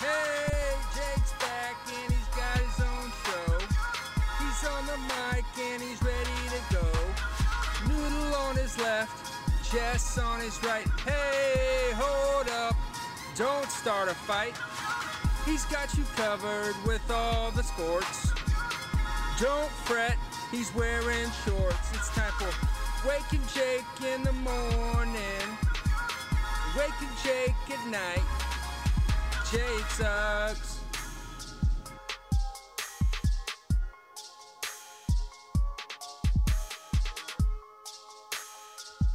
Hey, Jake's back and he's got his own show. He's on the mic and he's ready to go. Noodle on his left, Jess on his right. Hey, hold up, don't start a fight. He's got you covered with all the sports. Don't fret, he's wearing shorts. It's time for Wake n Jake in the morning, Wake n Jake at night. Jake sucks.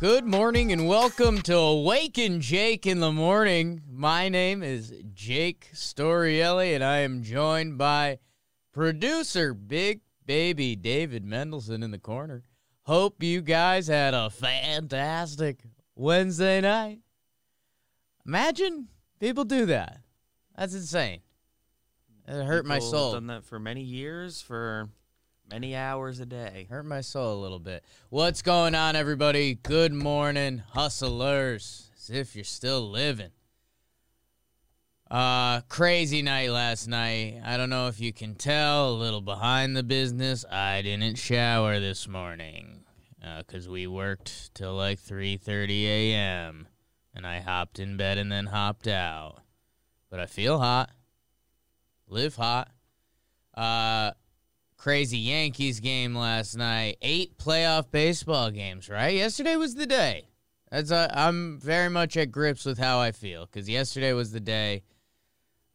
Good morning and welcome to Awaken Jake in the Morning. My name is Jake Storiale and I am joined by producer Big Baby David Mendelson in the corner. Hope you guys had a fantastic Wednesday night. Imagine people do that. That's insane. It hurt my People soul. Done that for many years, for many hours a day. Hurt my soul a little bit. What's going on, everybody? Good morning, hustlers. As if you're still living. Uh, crazy night last night. I don't know if you can tell, a little behind the business. I didn't shower this morning because we worked till like 3:30 a.m. and I hopped in bed and then hopped out. But I feel hot. Live hot. Uh, crazy Yankees game last night. Eight playoff baseball games, right? Yesterday was the day. That's uh, I'm very much at grips with how I feel because yesterday was the day.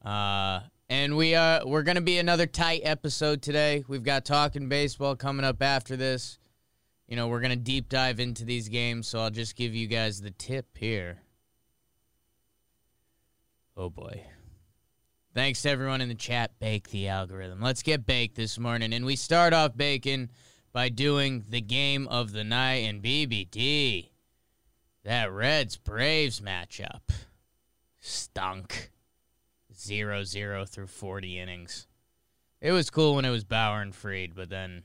Uh, and we are we're gonna be another tight episode today. We've got talking baseball coming up after this. You know, we're gonna deep dive into these games, so I'll just give you guys the tip here. Oh boy. Thanks to everyone in the chat. Bake the algorithm. Let's get baked this morning. And we start off baking by doing the game of the night in BBD. That Reds Braves matchup stunk. 0 0 through 40 innings. It was cool when it was Bauer and Fried, but then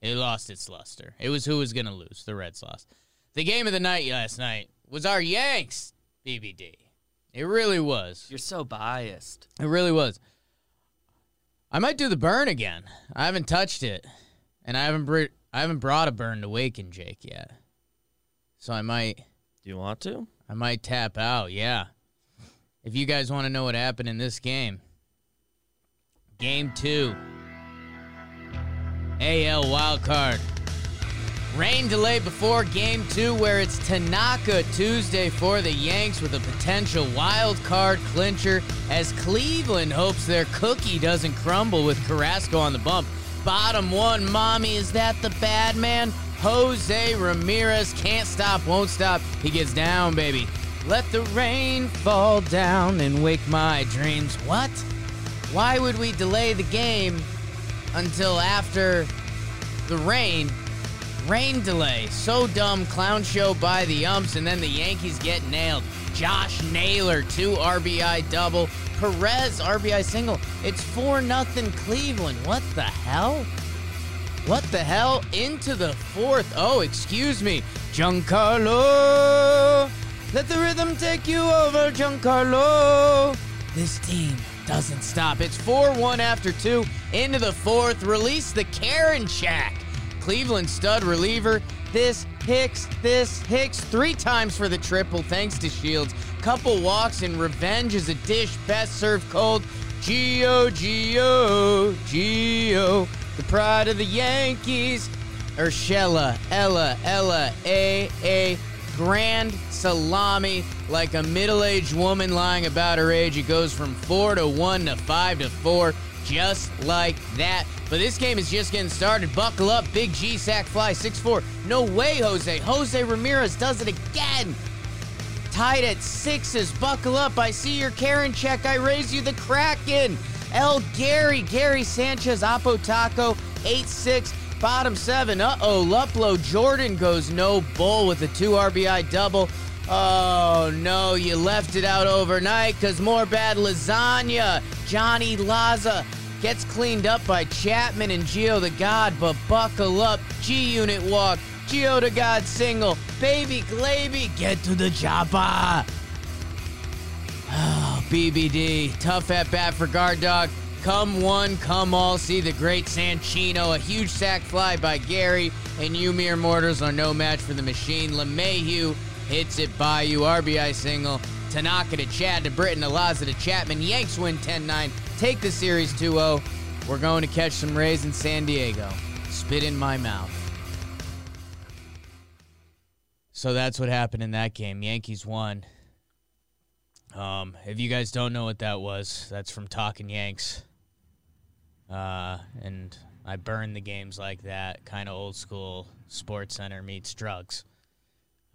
it lost its luster. It was who was going to lose. The Reds lost. The game of the night last night was our Yanks, BBD. It really was. You're so biased. It really was. I might do the burn again. I haven't touched it, and I haven't br- I haven't brought a burn to Wake n Jake yet. So I might Do you want to? I might tap out. Yeah. If you guys want to know what happened in this game, game two, AL wild card. Rain delay before game two, where it's Tanaka Tuesday for the Yanks with a potential wild card clincher as Cleveland hopes their cookie doesn't crumble with Carrasco on the bump. Bottom one, mommy, is that the bad man? Jose Ramirez can't stop, won't stop. He gets down, baby. Let the rain fall down and wake my dreams. What? Why would we delay the game until after the rain? Rain delay. So dumb. Clown show by the umps, and then the Yankees get nailed. Josh Naylor, two RBI double. Perez, RBI single. It's 4 nothing Cleveland. What the hell? What the hell? Into the fourth. Oh, excuse me. Giancarlo. Let the rhythm take you over, Giancarlo. This team doesn't stop. It's 4 1 after two. Into the fourth. Release the Karinchak. Cleveland stud reliever. This Hicks, this Hicks, three times for the triple thanks to Shields. Couple walks and revenge is a dish best served cold. Gio, Gio, Gio, the pride of the Yankees. Urshela, Ella, Ella, A, A, grand salami like a middle-aged woman lying about her age. It goes from four to one to five to four, just like that. But this game is just getting started. Buckle up, Big G sack fly 6-4. No way, Jose. Jose Ramirez does it again. Tied at sixes. Buckle up. I see your Karinchak. I raise you the Kraken. El Gary, Gary Sanchez, Apo Taco. 8-6. Bottom seven. Uh oh. Luplow Jordan goes no bull with a two RBI double. Oh no, you left it out overnight because more bad lasagna. Johnny Laza gets cleaned up by Chapman and Geo the God, but buckle up. G Unit walk. Geo the God single. Baby Glaby, get to the chopper. Oh BBD. Tough at bat for guard dog. Come one, come all. See the great Sanchino. A huge sac fly by Gary. And you mere Mortals are no match for the machine. LeMahieu hits it by you. RBI single. Tanaka to Chad to Britton. Alaza to Chapman. Yanks win 10 9. Take the series 2 0. We're going to catch some Rays in San Diego. Spit in my mouth. So that's what happened in that game. Yankees won. Um, if you guys don't know what that was, that's from Talking Yanks. Uh, and I burn the games like that, kind of old school Sports Center meets drugs.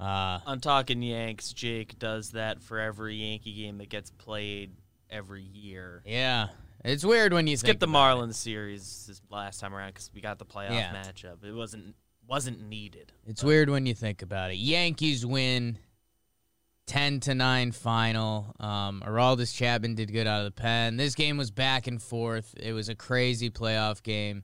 Uh, I'm talking Yanks. Jake does that for every Yankee game that gets played every year. yeah, it's weird when you Skip think the about it. Marlins series this last time around because we got the playoff Yeah. matchup. It wasn't wasn't needed. It's weird when you think about it. Yankees win 10 to 9 final. Um, Aroldis Chapman did good out of the pen. This game was back and forth. It was a crazy playoff game.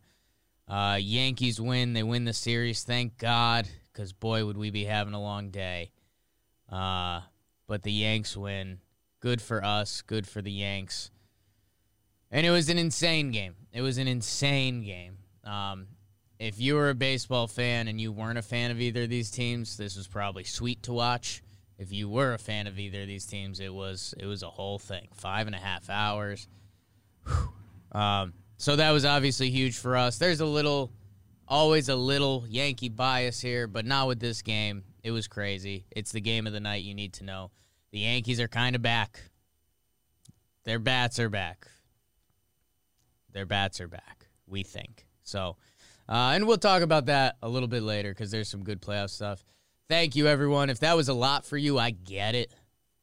Uh, Yankees win. They win the series. Thank God, because boy, would we be having a long day. Uh, but the Yanks win. Good for us. Good for the Yanks. And it was an insane game. It was an insane game. Um, if you were a baseball fan and you weren't a fan of either of these teams, this was probably sweet to watch. If you were a fan of either of these teams, it was it was a whole thing. Five and a half hours. Um, so that was obviously huge for us. There's a little, always a little Yankee bias here, but not with this game. It was crazy. It's the game of the night. You need to know. The Yankees are kind of back. Their bats are back. Their bats are back. We think so. Uh, and we'll talk about that a little bit later because there's some good playoff stuff. Thank you, everyone. If that was a lot for you, I get it.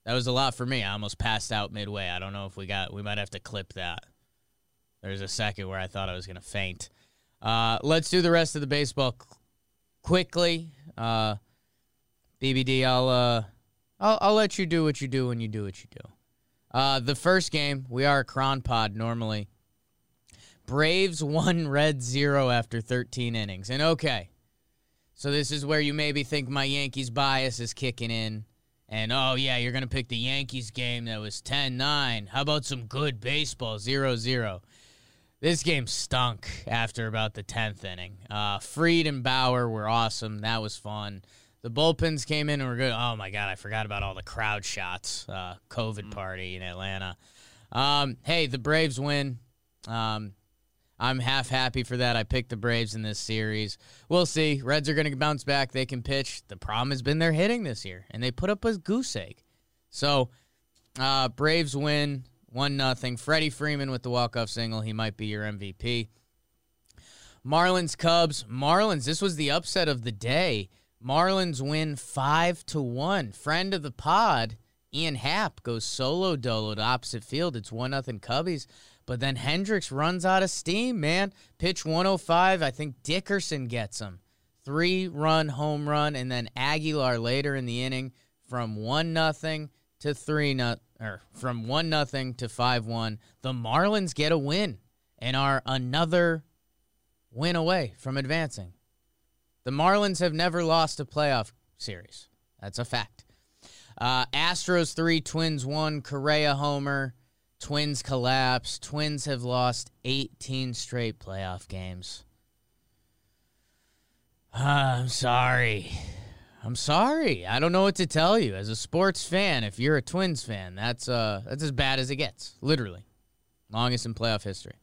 That was a lot for me. I almost passed out midway. I don't know if we got. We might have to clip that. There's a second where I thought I was gonna faint. Uh, let's do the rest of the baseball qu- quickly. Uh, BBD, I'll uh, I'll I'll let you do what you do when you do what you do. Uh, the first game, we are a cron pod normally. Braves won Red zero after 13 innings. And okay, so this is where you maybe think my Yankees bias is kicking in. And oh, yeah, you're going to pick the Yankees game that was 10 9. How about some good baseball 0 0? This game stunk after about the 10th inning. Uh, Fried and Bauer were awesome. That was fun. The bullpens came in and were good. Oh, my God, I forgot about all the crowd shots. Uh, COVID party in Atlanta. Um, hey, the Braves win. Um, I'm half happy for that. I picked the Braves in this series. We'll see. Reds are going to bounce back. They can pitch. The problem has been their hitting this year, and they put up a goose egg. So, uh, Braves win one nothing. Freddie Freeman with the walk off single. He might be your MVP. Marlins Cubs. Marlins. This was the upset of the day. Marlins win five to one. Friend of the pod, Ian Happ goes solo dolo to opposite field. It's one nothing Cubbies. But then Hendricks runs out of steam, man. Pitch 105. I think Dickerson gets him. Three run home run, and then Aguilar later in the inning from one nothing to three not or from one nothing to five one. The Marlins get a win and are another win away from advancing. The Marlins have never lost a playoff series. That's a fact. Uh, Astros three, Twins one, Correa homer. Twins collapse. Twins have lost 18 straight playoff games. Ah, I'm sorry. I'm sorry. I don't know what to tell you. As a sports fan, if you're a Twins fan, that's uh that's as bad as it gets. Literally. Longest in playoff history.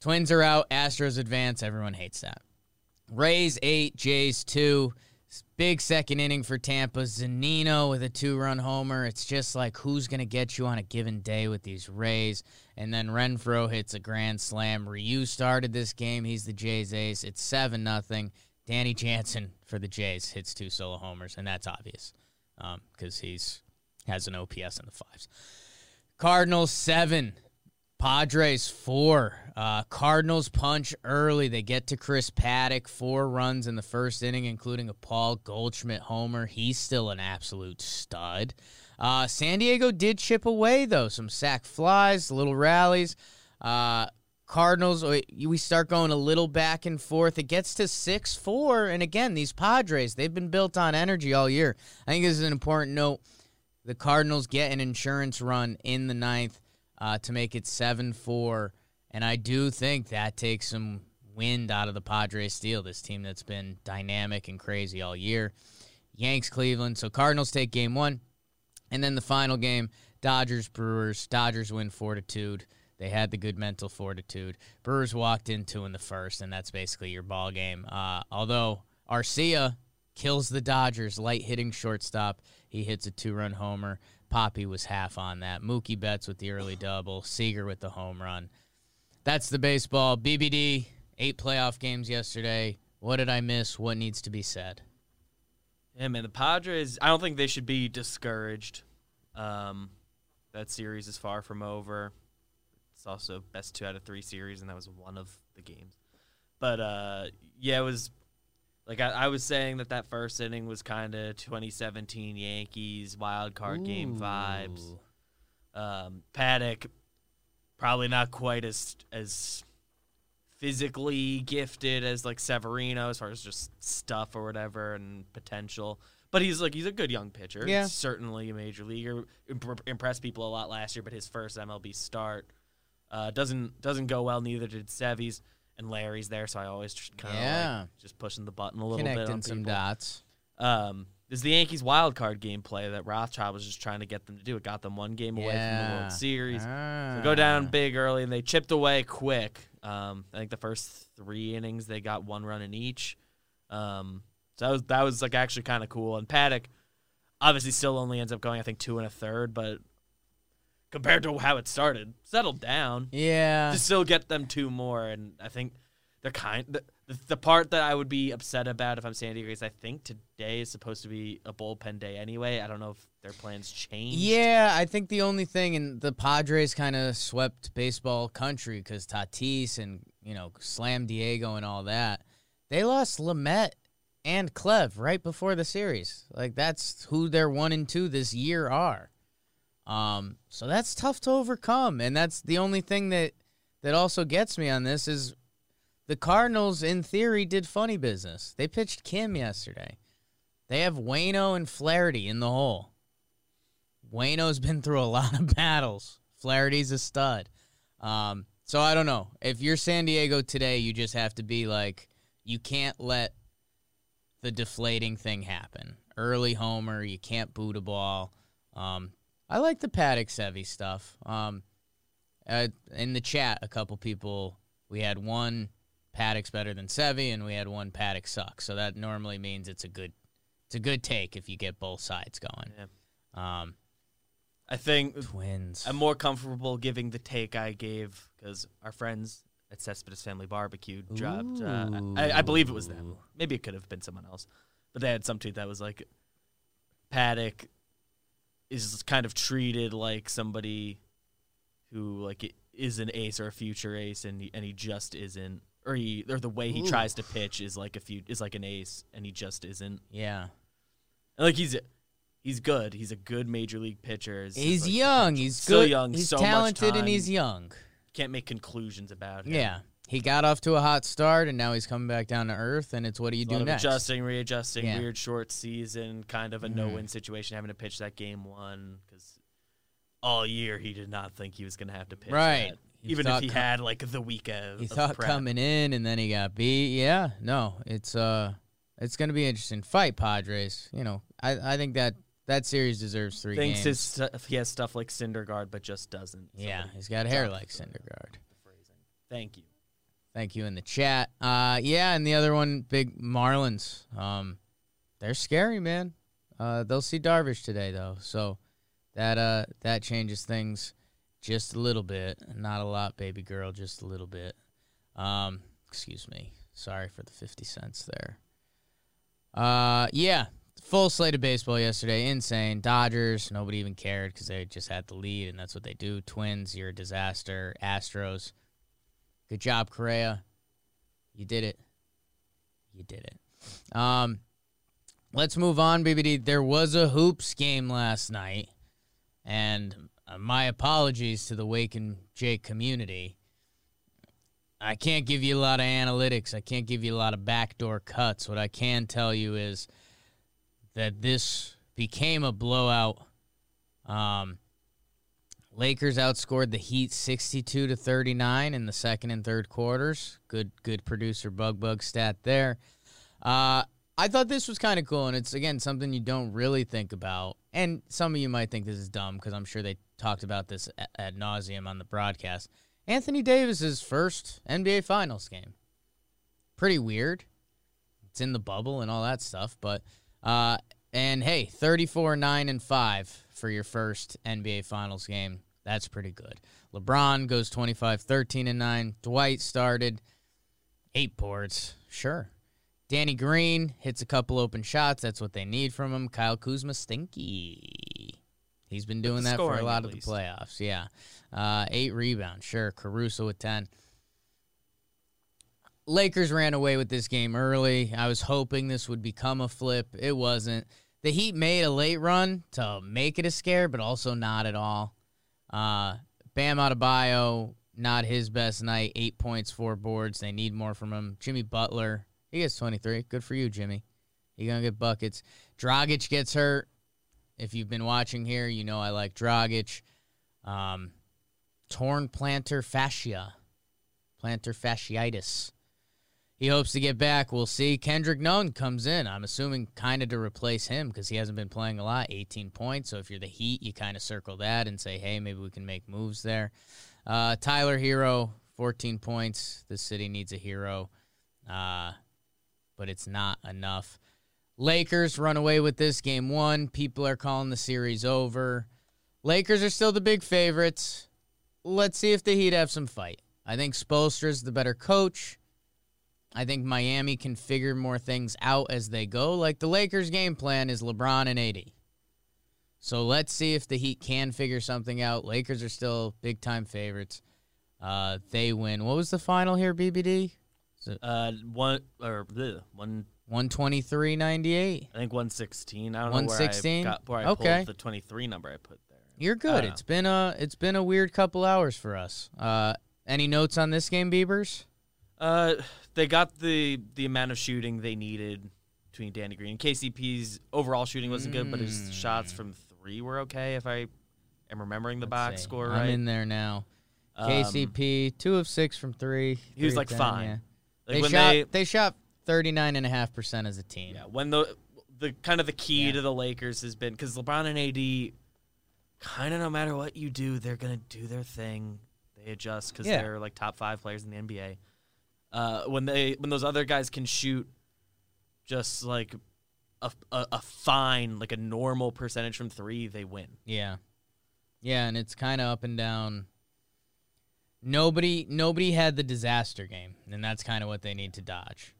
Twins are out, Astros advance, everyone hates that. Rays 8, Jays 2. Big second inning for Tampa. Zunino with a two run homer. It's just like who's going to get you on a given day with these Rays. And then Renfroe hits a grand slam. Ryu started this game. He's the Jays ace. It's 7 nothing. Danny Jansen for the Jays hits two solo homers, and that's obvious because he's has an OPS in the fives. Cardinals 7. Padres four. Uh, Cardinals punch early. They get to Chris Paddack. Four runs in the first inning, including a Paul Goldschmidt homer. He's still an absolute stud. Uh, San Diego did chip away though. Some sack flies, little rallies. Uh, Cardinals. We start going a little back and forth. It gets to six four, and again, these Padres they've been built on energy all year. I think this is an important note. the Cardinals get an insurance run in the ninth uh, to make it 7 4. And I do think that takes some wind out of the Padres steel, this team that's been dynamic and crazy all year. Yanks, Cleveland. So Cardinals take game one. And then the final game, Dodgers, Brewers. Dodgers win fortitude. They had the good mental fortitude. Brewers walked into in the first, and that's basically your ball game. Uh, although Arcia kills the Dodgers, light hitting shortstop. He hits a two run homer. Poppy was half on that. Mookie Betts with the early double. Seager with the home run. That's the baseball. BBD, eight playoff games yesterday. What did I miss? What needs to be said? Yeah, man, the Padres, I don't think they should be discouraged. Um, that series is far from over. It's also best two out of three series, and that was one of the games. But uh, yeah, it was like I, I, was saying that that first inning was kind of 2017 Yankees wild card Ooh. game vibes. Um, Paddack probably not quite as as physically gifted as like Severino as far as just stuff or whatever and potential. But he's like he's a good young pitcher. Yeah, he's certainly a major leaguer. Imp- impressed people a lot last year, but his first MLB start uh, doesn't doesn't go well. Neither did Sevy's and Larry's there, so I always just kind of yeah. like just pushing the button a little Connecting bit on some dots. Um, this is the Yankees wild card gameplay that Rothschild was just trying to get them to do. It got them one game away yeah. from the World Series. Ah. So go down big early, and they chipped away quick. Um, I think the first three innings they got one run in each. Um, so that was that was like actually kind of cool. And Paddack obviously still only ends up going I think two and a third, but compared to how it started, settled down. Yeah, to still get them two more, and I think they're kind. The, the, the part that I would be upset about if I'm San Diego is I think today is supposed to be a bullpen day anyway. I don't know if their plans changed. Yeah, I think the only thing, and the Padres kind of swept baseball country because Tatis and you know Slam Diego and all that. They lost Lamet and Clev right before the series. Like that's who their one and two this year are. Um, so that's tough to overcome, and that's the only thing that that also gets me on this is the Cardinals, in theory, did funny business. They pitched Kim yesterday. They have Wayno and Flaherty in the hole. Wayno's been through a lot of battles. Flaherty's a stud. Um, so I don't know. If you're San Diego today, you just have to be like, you can't let the deflating thing happen. Early homer, you can't boot a ball. Um, I like the Paddack Sevy stuff. Um, uh, in the chat, a couple people, we had one Paddack's better than Sevy, and we had one Paddack sucks. So that normally means it's a good, it's a good take if you get both sides going. Yeah. Um, I think twins. I'm more comfortable giving the take I gave because our friends at Cespedes Family Barbecue dropped. Uh, I, I, believe it was them. Maybe it could have been someone else, but they had some tweet that was like, Paddack is kind of treated like somebody who like is an ace or a future ace, and he, and he just isn't or he or the way he Ooh. tries to pitch is like a few is like an ace, and he just isn't. Yeah, and like he's he's good. He's a good major league pitcher. He's, he's like, young. He's still good. young. He's so talented and he's young. Can't make conclusions about him. Yeah. He got off to a hot start and now he's coming back down to earth. And it's what do you do next? Adjusting, readjusting, yeah. weird short season, kind of a mm. no-win situation, having to pitch that game one because all year he did not think he was going to have to pitch. Right. That even if he com- had like the weekend. He thought prep. coming in and then he got beat. Yeah, no, it's uh, it's gonna be interesting fight, Padres. You know, I I think that that series deserves three Thinks games. He has stuff like Syndergaard, but just doesn't. Yeah, he's got hair like Syndergaard. Thank you. Thank you in the chat. Uh, yeah, and the other one, big Marlins. Um, they're scary, man. Uh, they'll see Darvish today though, so that uh that changes things just a little bit, not a lot, baby girl, just a little bit. Um, excuse me. Sorry for the 50 cents there. Uh, yeah, full slate of baseball yesterday. Insane. Dodgers, nobody even cared because they just had the lead, and that's what they do. Twins, you're a disaster. Astros, good job, Correa. You did it. You did it. Um, let's move on, BBD. There was a hoops game last night, and uh, my apologies to the Wake and Jake community. I can't give you a lot of analytics. I can't give you a lot of backdoor cuts. What I can tell you is that this became a blowout Um, Lakers outscored the Heat 62 to 39 in the second and third quarters. Good good producer bug bug stat there. Uh, I thought this was kind of cool, and it's again something you don't really think about. And some of you might think this is dumb because I'm sure they talked about this at, nauseum on the broadcast. Anthony Davis's first NBA Finals game. Pretty weird. It's in the bubble and all that stuff, but uh, and hey, 34 9 and 5 for your first NBA Finals game. That's pretty good. LeBron goes 25 13 and 9. Dwight started eight boards. Sure. Danny Green hits a couple open shots. That's what they need from him. Kyle Kuzma stinky. He's been doing that for a lot of the playoffs. Yeah. Uh, eight rebounds. Sure. Caruso with 10. Lakers ran away with this game early. I was hoping this would become a flip. It wasn't. The Heat made a late run to make it a scare, but also not at all. Uh, Bam Adebayo, not his best night. Eight points, four boards. They need more from him. Jimmy Butler, he gets 23. Good for you, Jimmy. You're going to get buckets. Dragic gets hurt. If you've been watching here, you know I like Dragic. Um, torn plantar fascia, plantar fasciitis. He hopes to get back. We'll see. Kendrick Nunn comes in. I'm assuming kind of to replace him because he hasn't been playing a lot. 18 points. So if you're the Heat, you kind of circle that and say, hey, maybe we can make moves there. Uh, Tyler Herro, 14 points. The city needs a hero, uh, but it's not enough. Lakers run away with this game one. People are calling the series over. Lakers are still the big favorites. Let's see if the Heat have some fight. I think Spoelstra's the better coach. I think Miami can figure more things out as they go. Like the Lakers' game plan is LeBron and AD. So let's see if the Heat can figure something out. Lakers are still big time favorites. Uh, they win. What was the final here, BBD? Uh, one or bleh, one. 123 98. I think one sixteen. I don't know 116? where I got where I Okay. the twenty three number I put there. You're good. don't It's been a it's been a weird couple hours for us. Uh, any notes on this game, Beavers? Uh, they got the the amount of shooting they needed between Danny Green. And KCP's overall shooting wasn't good, but his Mm. shots from three were okay. If I am remembering the box Let's see. score I'm right, in there now. Um, KCP, two of six from three. He was, three like, of 10, fine. yeah. like they when shot they they shot 39.5% as a team. yeah when the the kind of the key Yeah. to the Lakers has been because LeBron and AD kind of no matter what you do, they're gonna do their thing. They adjust because Yeah. they're like top five players in the NBA. Uh, when they when those other guys can shoot just like a, a, a fine like a normal percentage from three, they win. Yeah. Yeah, and it's kind of up and down. Nobody nobody had the disaster game, and that's kind of what they need to dodge.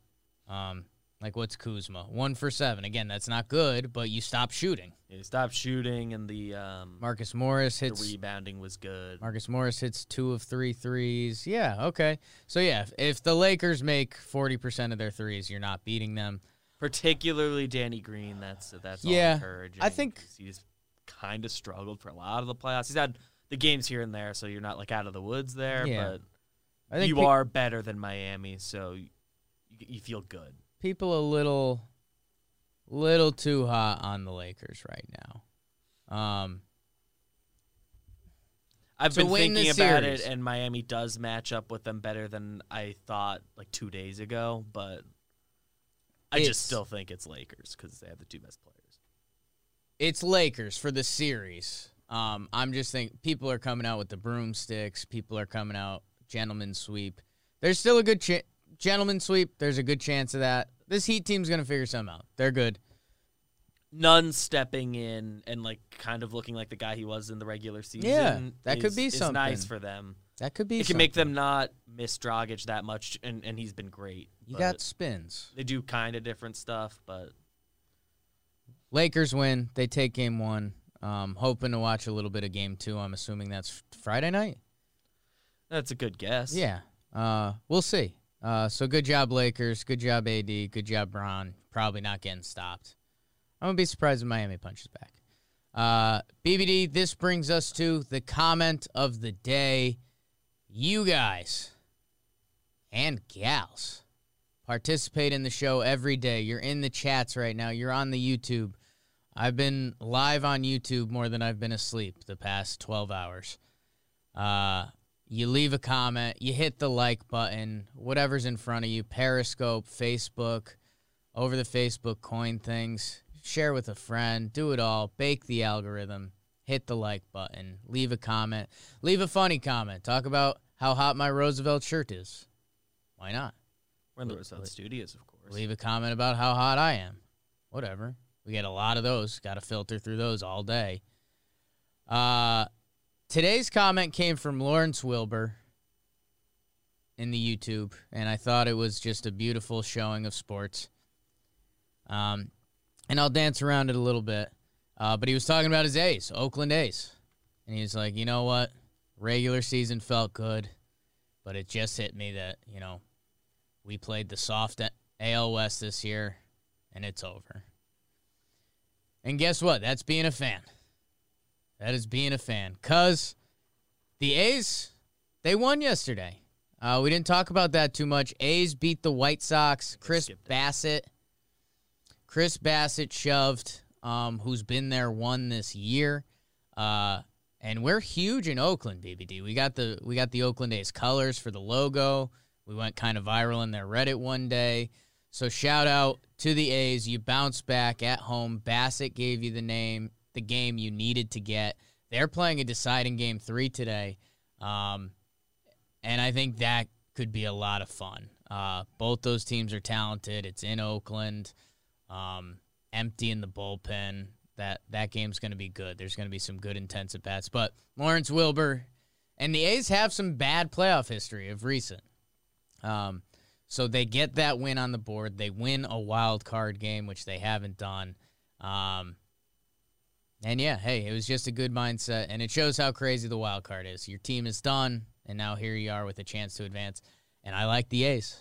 Um, like what's Kuzma? 1 for 7. Again, that's not good, but you stop shooting. They stopped shooting and the um Marcus Morris the hits rebounding was good. Marcus Morris hits 2 of three threes. Yeah, okay. So yeah, if, if the Lakers make 40% of their threes, you're not beating them. Particularly Danny Green. That's that's all Yeah, encouraging. I think- he's kind of struggled for a lot of the playoffs. He's had the games here and there, so you're not like out of the woods there. Yeah. But I think you pe- are better than Miami, so you, you feel good. People a little little too hot on the Lakers right now. Um I've been thinking about series. it, and Miami does match up with them better than I thought like two days ago. But I It's- just still think it's Lakers because they have the two best players. it's Lakers for the series. Um, I'm just thinking people are coming out with the broomsticks. People are coming out gentlemen sweep. There's still a good ch- gentleman sweep. There's a good chance of that. This Heat team's gonna figure something out. They're good. Nunn stepping in and like kind of looking like the guy he was in the regular season. Yeah, that could is- be is nice for them. That could be. It can make them not miss Dragic that much, and, and he's been great. You got spins. they do kind of different stuff, but Lakers win. They take game one. Um, hoping to watch a little bit of game two. I'm assuming that's Friday night. that's a good guess. Yeah. Uh, we'll see. Uh, so good job, Lakers. Good job, AD. Good job, Braun. Probably not getting stopped. I'm gonna be surprised if Miami punches back. Uh, BBD. This brings us to the comment of the day. You guys and gals participate in the show every day. You're in the chats right now. You're on the YouTube. I've been live on YouTube more than I've been asleep the past 12 hours. Uh, you leave a comment, you hit the like button, whatever's in front of you, Periscope, Facebook, over the Facebook coin things, share with a friend, do it all, bake the algorithm, hit the like button, leave a comment, leave a funny comment, talk about how hot my Roosevelt shirt is. Why not? We're in the Roosevelt Studios, of course. Leave a comment about how hot I am. Whatever. We get a lot of those. Got to filter through those all day. Uh, today's comment came from Lawrence Wilbur in the YouTube, and I thought it was just a beautiful showing of sports. Um, and I'll dance around it a little bit. Uh, but he was talking about his A's, Oakland A's, and he was like, you know what? Regular season felt good, but it just hit me that you know we played the soft AL West this year, and it's over. And guess what? That's being a fan. That is being a fan. Because the A's, they won yesterday. Uh, we didn't talk about that too much. A's beat the White Sox. Chris. Bassitt. Chris Bassitt shoved, um, who's been there, won this year. Uh, and we're huge in Oakland, BBD. We got the we got the Oakland A's colors for the logo. We went kind of viral in their Reddit one day. So shout out to the A's. You bounced back at home. Bassitt gave you the name, the game you needed to get. They're playing a deciding game three today. Um, and I think that could be a lot of fun. Uh, both those teams are talented. It's in Oakland, um, empty in the bullpen. That that game's going to be good. There's going to be some good intensive bats. But Lawrence Wilbur and the A's have some bad playoff history of recent. Um, so they get that win on the board. They win a wild card game, which they haven't done. Um, and yeah, hey, it was just a good mindset, and it shows how crazy the wild card is. Your team is done, and now here you are with a chance to advance. And I like the A's.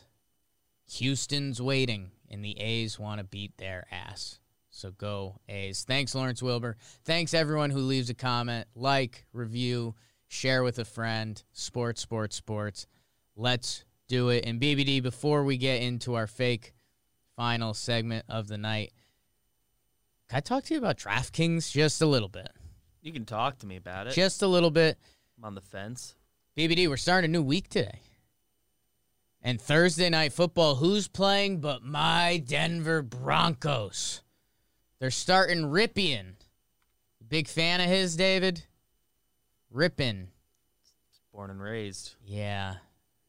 Houston's waiting, and the A's want to beat their ass. So go A's. Thanks, Lawrence Wilbur. Thanks, everyone who leaves a comment, like, review, share with a friend. Sports, sports, sports. Let's do it. And BBD, before we get into our fake final segment of the night, can I talk to you about DraftKings just a little bit? You can talk to me about it. Just a little bit. I'm on the fence. BBD, we're starting a new week today. And Thursday night football, who's playing but my Denver Broncos? They're starting Rypien. Big fan of his, David? Rypien. Born and raised. Yeah.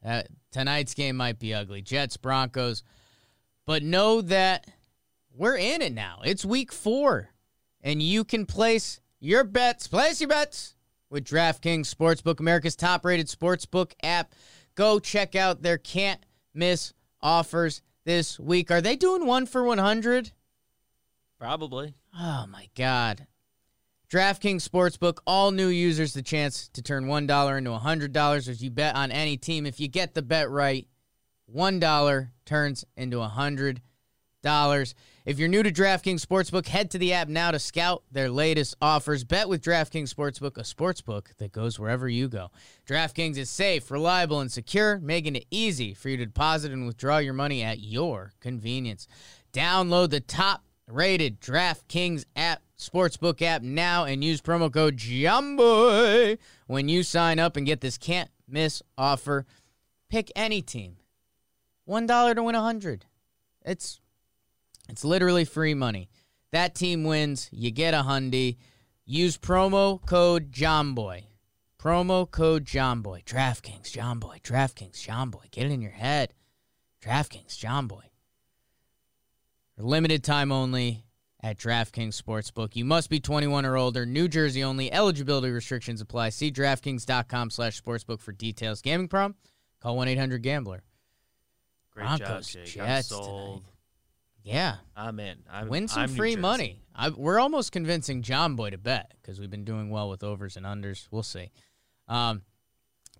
Uh, tonight's game might be ugly. Jets, Broncos. But know that we're in it now. It's week four. And you can place your bets. Place your bets with DraftKings Sportsbook, America's top rated sportsbook app. Go check out their can't miss offers this week. Are they doing one for 100? Probably. Oh my God. DraftKings Sportsbook, all new users the chance to turn $1 into $100 if you bet on any team. If you get the bet right, $1 turns into $100. If you're new to DraftKings Sportsbook, head to the app now to scout their latest offers. Bet with DraftKings Sportsbook, a sportsbook that goes wherever you go. DraftKings is safe, reliable, and secure, making it easy for you to deposit and withdraw your money at your convenience. Download the top rated DraftKings app, Sportsbook app now and use promo code JOMBOY when you sign up and get this can't miss offer. Pick any team. $1 to win 100. It's it's literally free money. That team wins, you get a hundy. Use promo code JOMBOY. Promo code JOMBOY. DraftKings, JOMBOY. DraftKings, JOMBOY. Get it in your head. DraftKings, JOMBOY. Limited time only at DraftKings Sportsbook. You must be 21 or older. New Jersey only. Eligibility restrictions apply. See DraftKings.com slash sportsbook for details. Gambling problem? Call 1-800-GAMBLER. Great Broncos, job, Jake. Jets I'm tonight. Yeah. I'm in. I'm, Win some I'm free money. I, we're almost convincing Jomboy to bet because we've been doing well with overs and unders. We'll see. Um,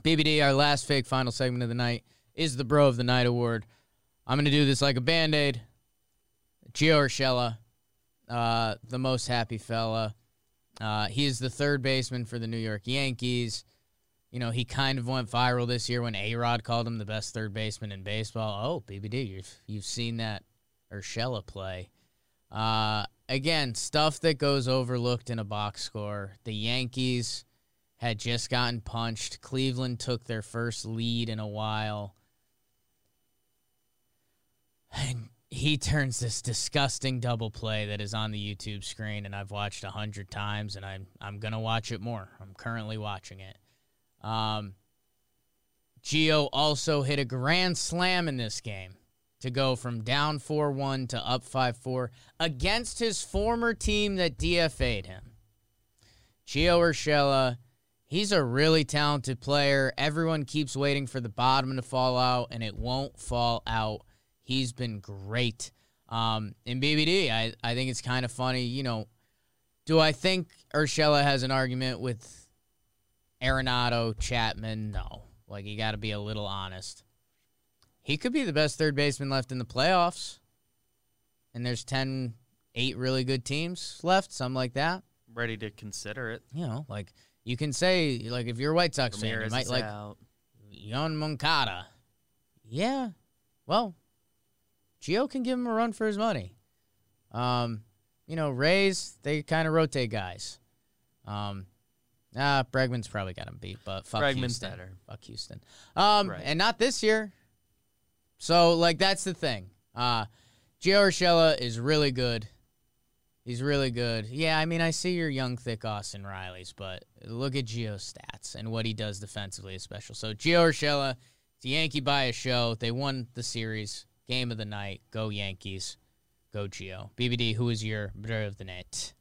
BBD, our last fake final segment of the night is the Bro of the Night award. I'm going to do this like a band aid. Gio Urshela, uh, the most happy fella. Uh, he is the third baseman for the New York Yankees. You know, he kind of went viral this year when A Rod called him the best third baseman in baseball. Oh, BBD, you've, you've seen that Urshela play. Uh, again, stuff that goes overlooked in a box score. The Yankees had just gotten punched. Cleveland took their first lead in a while. And he turns this disgusting double play that is on the YouTube screen, and I've watched a hundred times, and I'm I'm gonna watch it more. I'm currently watching it. Um, Gio also hit a grand slam in this game to go from down 4 1 to up 5 4 against his former team that DFA'd him. Gio Urshela, he's a really talented player. Everyone keeps waiting for the bottom to fall out, and it won't fall out. He's been great. Um, in BBD, I, I think it's kind of funny. You know, do I think Urshela has an argument with Arenado, Chapman? No. Like, you got to be a little honest. He could be the best third baseman left in the playoffs. And there's 10, 8 really good teams left, something like that. Ready to consider it. You know, like, you can say, like, if you're a White Sox fan, you might like out. Yoan Moncada. Yeah. Well, Gio can give him a run for his money. Um, you know, Rays, they kind of rotate guys. Um, ah, Bregman's probably got him beat, but fuck Bregman's Houston. better. Fuck Houston. Um, Right. and not this year. So, like, that's the thing. Uh, Gio Urshela is really good. He's really good. Yeah, I mean, I see your young, thick Austin Riley's, but look at Gio's stats and what he does defensively is special. So, Gio Urshela, it's a Yankee bias show. They won the series. Game of the night. Go Yankees. Go Gio. BBD, who is your brother of the night?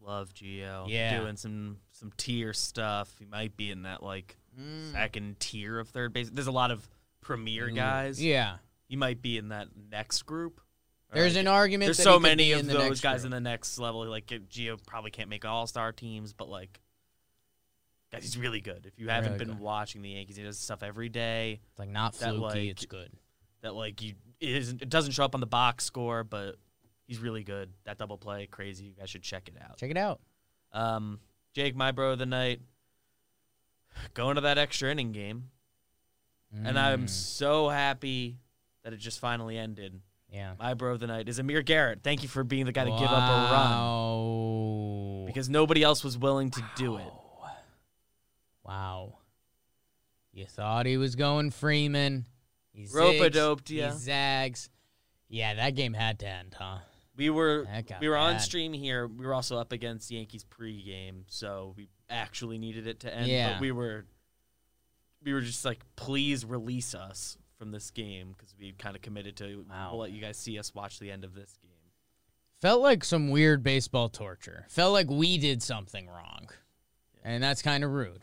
Love Geo. Yeah. Doing some some tier stuff. He might be in that like Mm. second tier of third base. There's a lot of premier guys. Yeah. He might be in that next group. There's like, an argument There's so many of those guys group. in the next level. Like Geo probably can't make all star teams, but like, guys, he's really good. If you haven't Really been good. watching the Yankees, he does stuff every day It's Like, not that, fluky. like, it's good. that like you it isn't. It doesn't show up on the box score, but he's really good. That double play, crazy. You guys should check it out. Check it out. Um, Jake, my bro of the night, going to that extra inning game, and I'm Mm, so happy that it just finally ended. yeah. My bro of the night is Amir Garrett. Thank you for being the guy to give up a run Wow. because nobody else was willing to do it. Wow. You thought he was going Freeman. He zigs, Rope-a-doped he zags. Yeah, that game had to end, huh? We were we were on stream here. We were also up against Yankees pregame, so we actually needed it to end. Yeah. But we were we were just like, please release us from this game because we kind of committed to. Wow. We'll let you guys see us watch the end of this game. Felt like some weird baseball torture. Felt like we did something wrong. And that's kind of rude.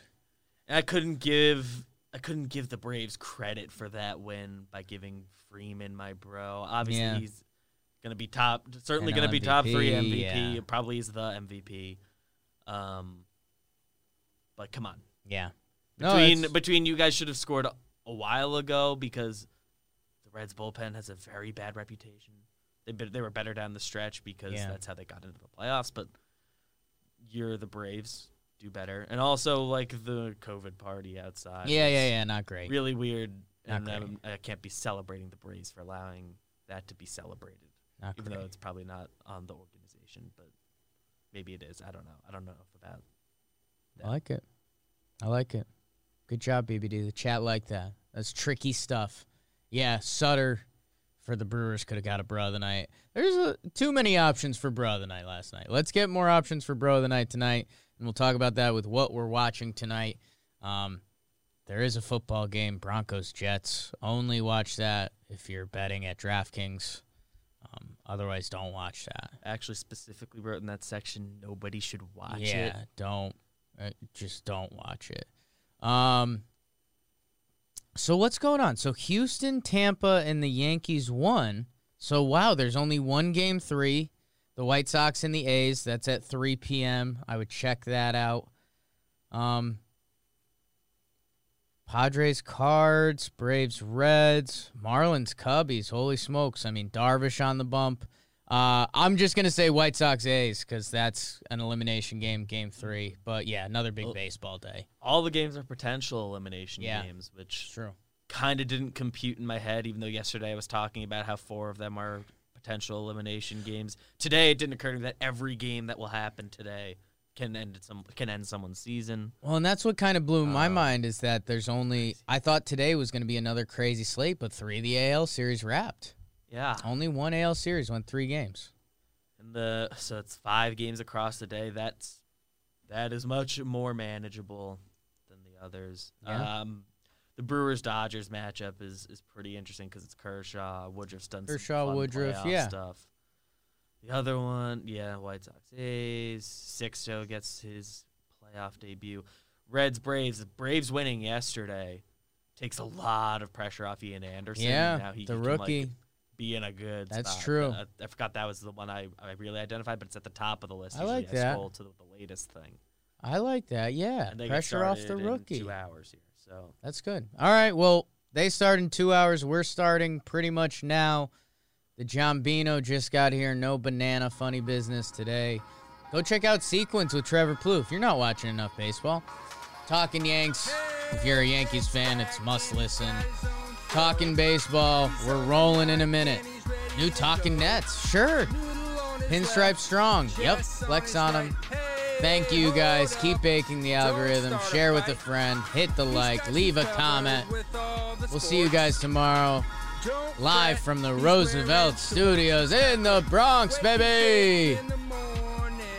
And I couldn't give I couldn't give the Braves credit for that win by giving Freeman my bro. Obviously, Yeah. he's gonna be top. Certainly gonna be top three MVP, MVP. yeah. Probably is the MVP. Um, but come on. Yeah. No, between it's- between you guys should have scored a, while ago because the Reds bullpen has a very bad reputation. They be- they were better down the stretch because Yeah. that's how they got into the playoffs. But you're the Braves, do better, and also like the COVID party outside. yeah, yeah, yeah. Not great. Really weird, Not and great. um, I can't be celebrating the Braves for allowing that to be celebrated, Not even great. though it's probably not on the organization, but maybe it is. I don't know. I don't know enough about. That. I like it. I like it. Good job, BBD. The chat like that. That's tricky stuff. Yeah, Suter for the Brewers could have got a bro of the night. There's a, too many options for bro of the night last night. Let's get more options for bro of the night tonight, and we'll talk about that with what we're watching tonight. Um, there is a football game, Broncos Jets. Only watch that if you're betting at DraftKings. Um, otherwise, don't watch that. Actually, specifically wrote in that section, nobody should watch yeah, it. don't uh, just don't watch it. Um so what's going on? So Houston, Tampa and the Yankees won. So wow, there's only one game 3. The White Sox and the A's, that's at 3 p.m. I would check that out. Um Padres Cards, Braves Reds, Marlins Cubbies. Holy smokes. I mean, Darvish on the bump. Uh, I'm just gonna say White Sox A's because that's an elimination game, game three. But yeah, another big Well- baseball day. All the games are potential elimination Yeah. games, which True. kind of didn't compute in my head, even though yesterday I was talking about how four of them are potential elimination games. Today, it didn't occur to me that every game that will happen today can end some can end someone's season. Well, and that's what kind of blew my mind is that there's only. I thought today was going to be another crazy slate, but three of the AL series wrapped. Yeah, Only one AL series went three games. and the so it's five games across the day. That's that is much more manageable than the others. Yeah. Um, the Brewers Dodgers matchup is is pretty interesting because it's Kershaw, Woodruff's done some Kershaw, fun Woodruff, yeah. stuff. The other one, yeah, White Sox A's. Sixto gets his playoff debut. Reds Braves. Braves winning yesterday takes a lot of pressure off Ian Anderson. Yeah, now he the rookie. Like, be in a good. That's spot. true. Uh, I forgot that was the one I, I really identified, but it's at the top of the list. I Usually like I that. scroll to the, the latest thing. I like that. Yeah, pressure off the rookie. Two hours here, so That's good. All right. Well, they start in two hours. We're starting pretty much now. The John Bino just got here. No banana funny business today. Go check out Sequence with Trevor Plouffe. If you're not watching enough baseball, Talking Yanks. If you're a Yankees fan, it's must listen. Talking baseball. We're rolling in a minute. New Talking Nets. Sure. Pinstripe strong. Yep. Flex on them. Thank you guys. Keep baking the algorithm. Share with a friend. Hit the like. Leave a comment. We'll see you guys tomorrow. Live from the Roosevelt Studios in the Bronx, baby.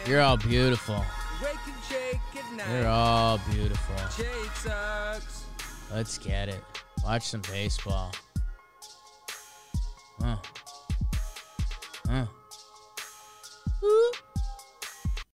You're all beautiful. You're all beautiful. Let's get it. Watch some baseball. Huh. Huh. Ooh.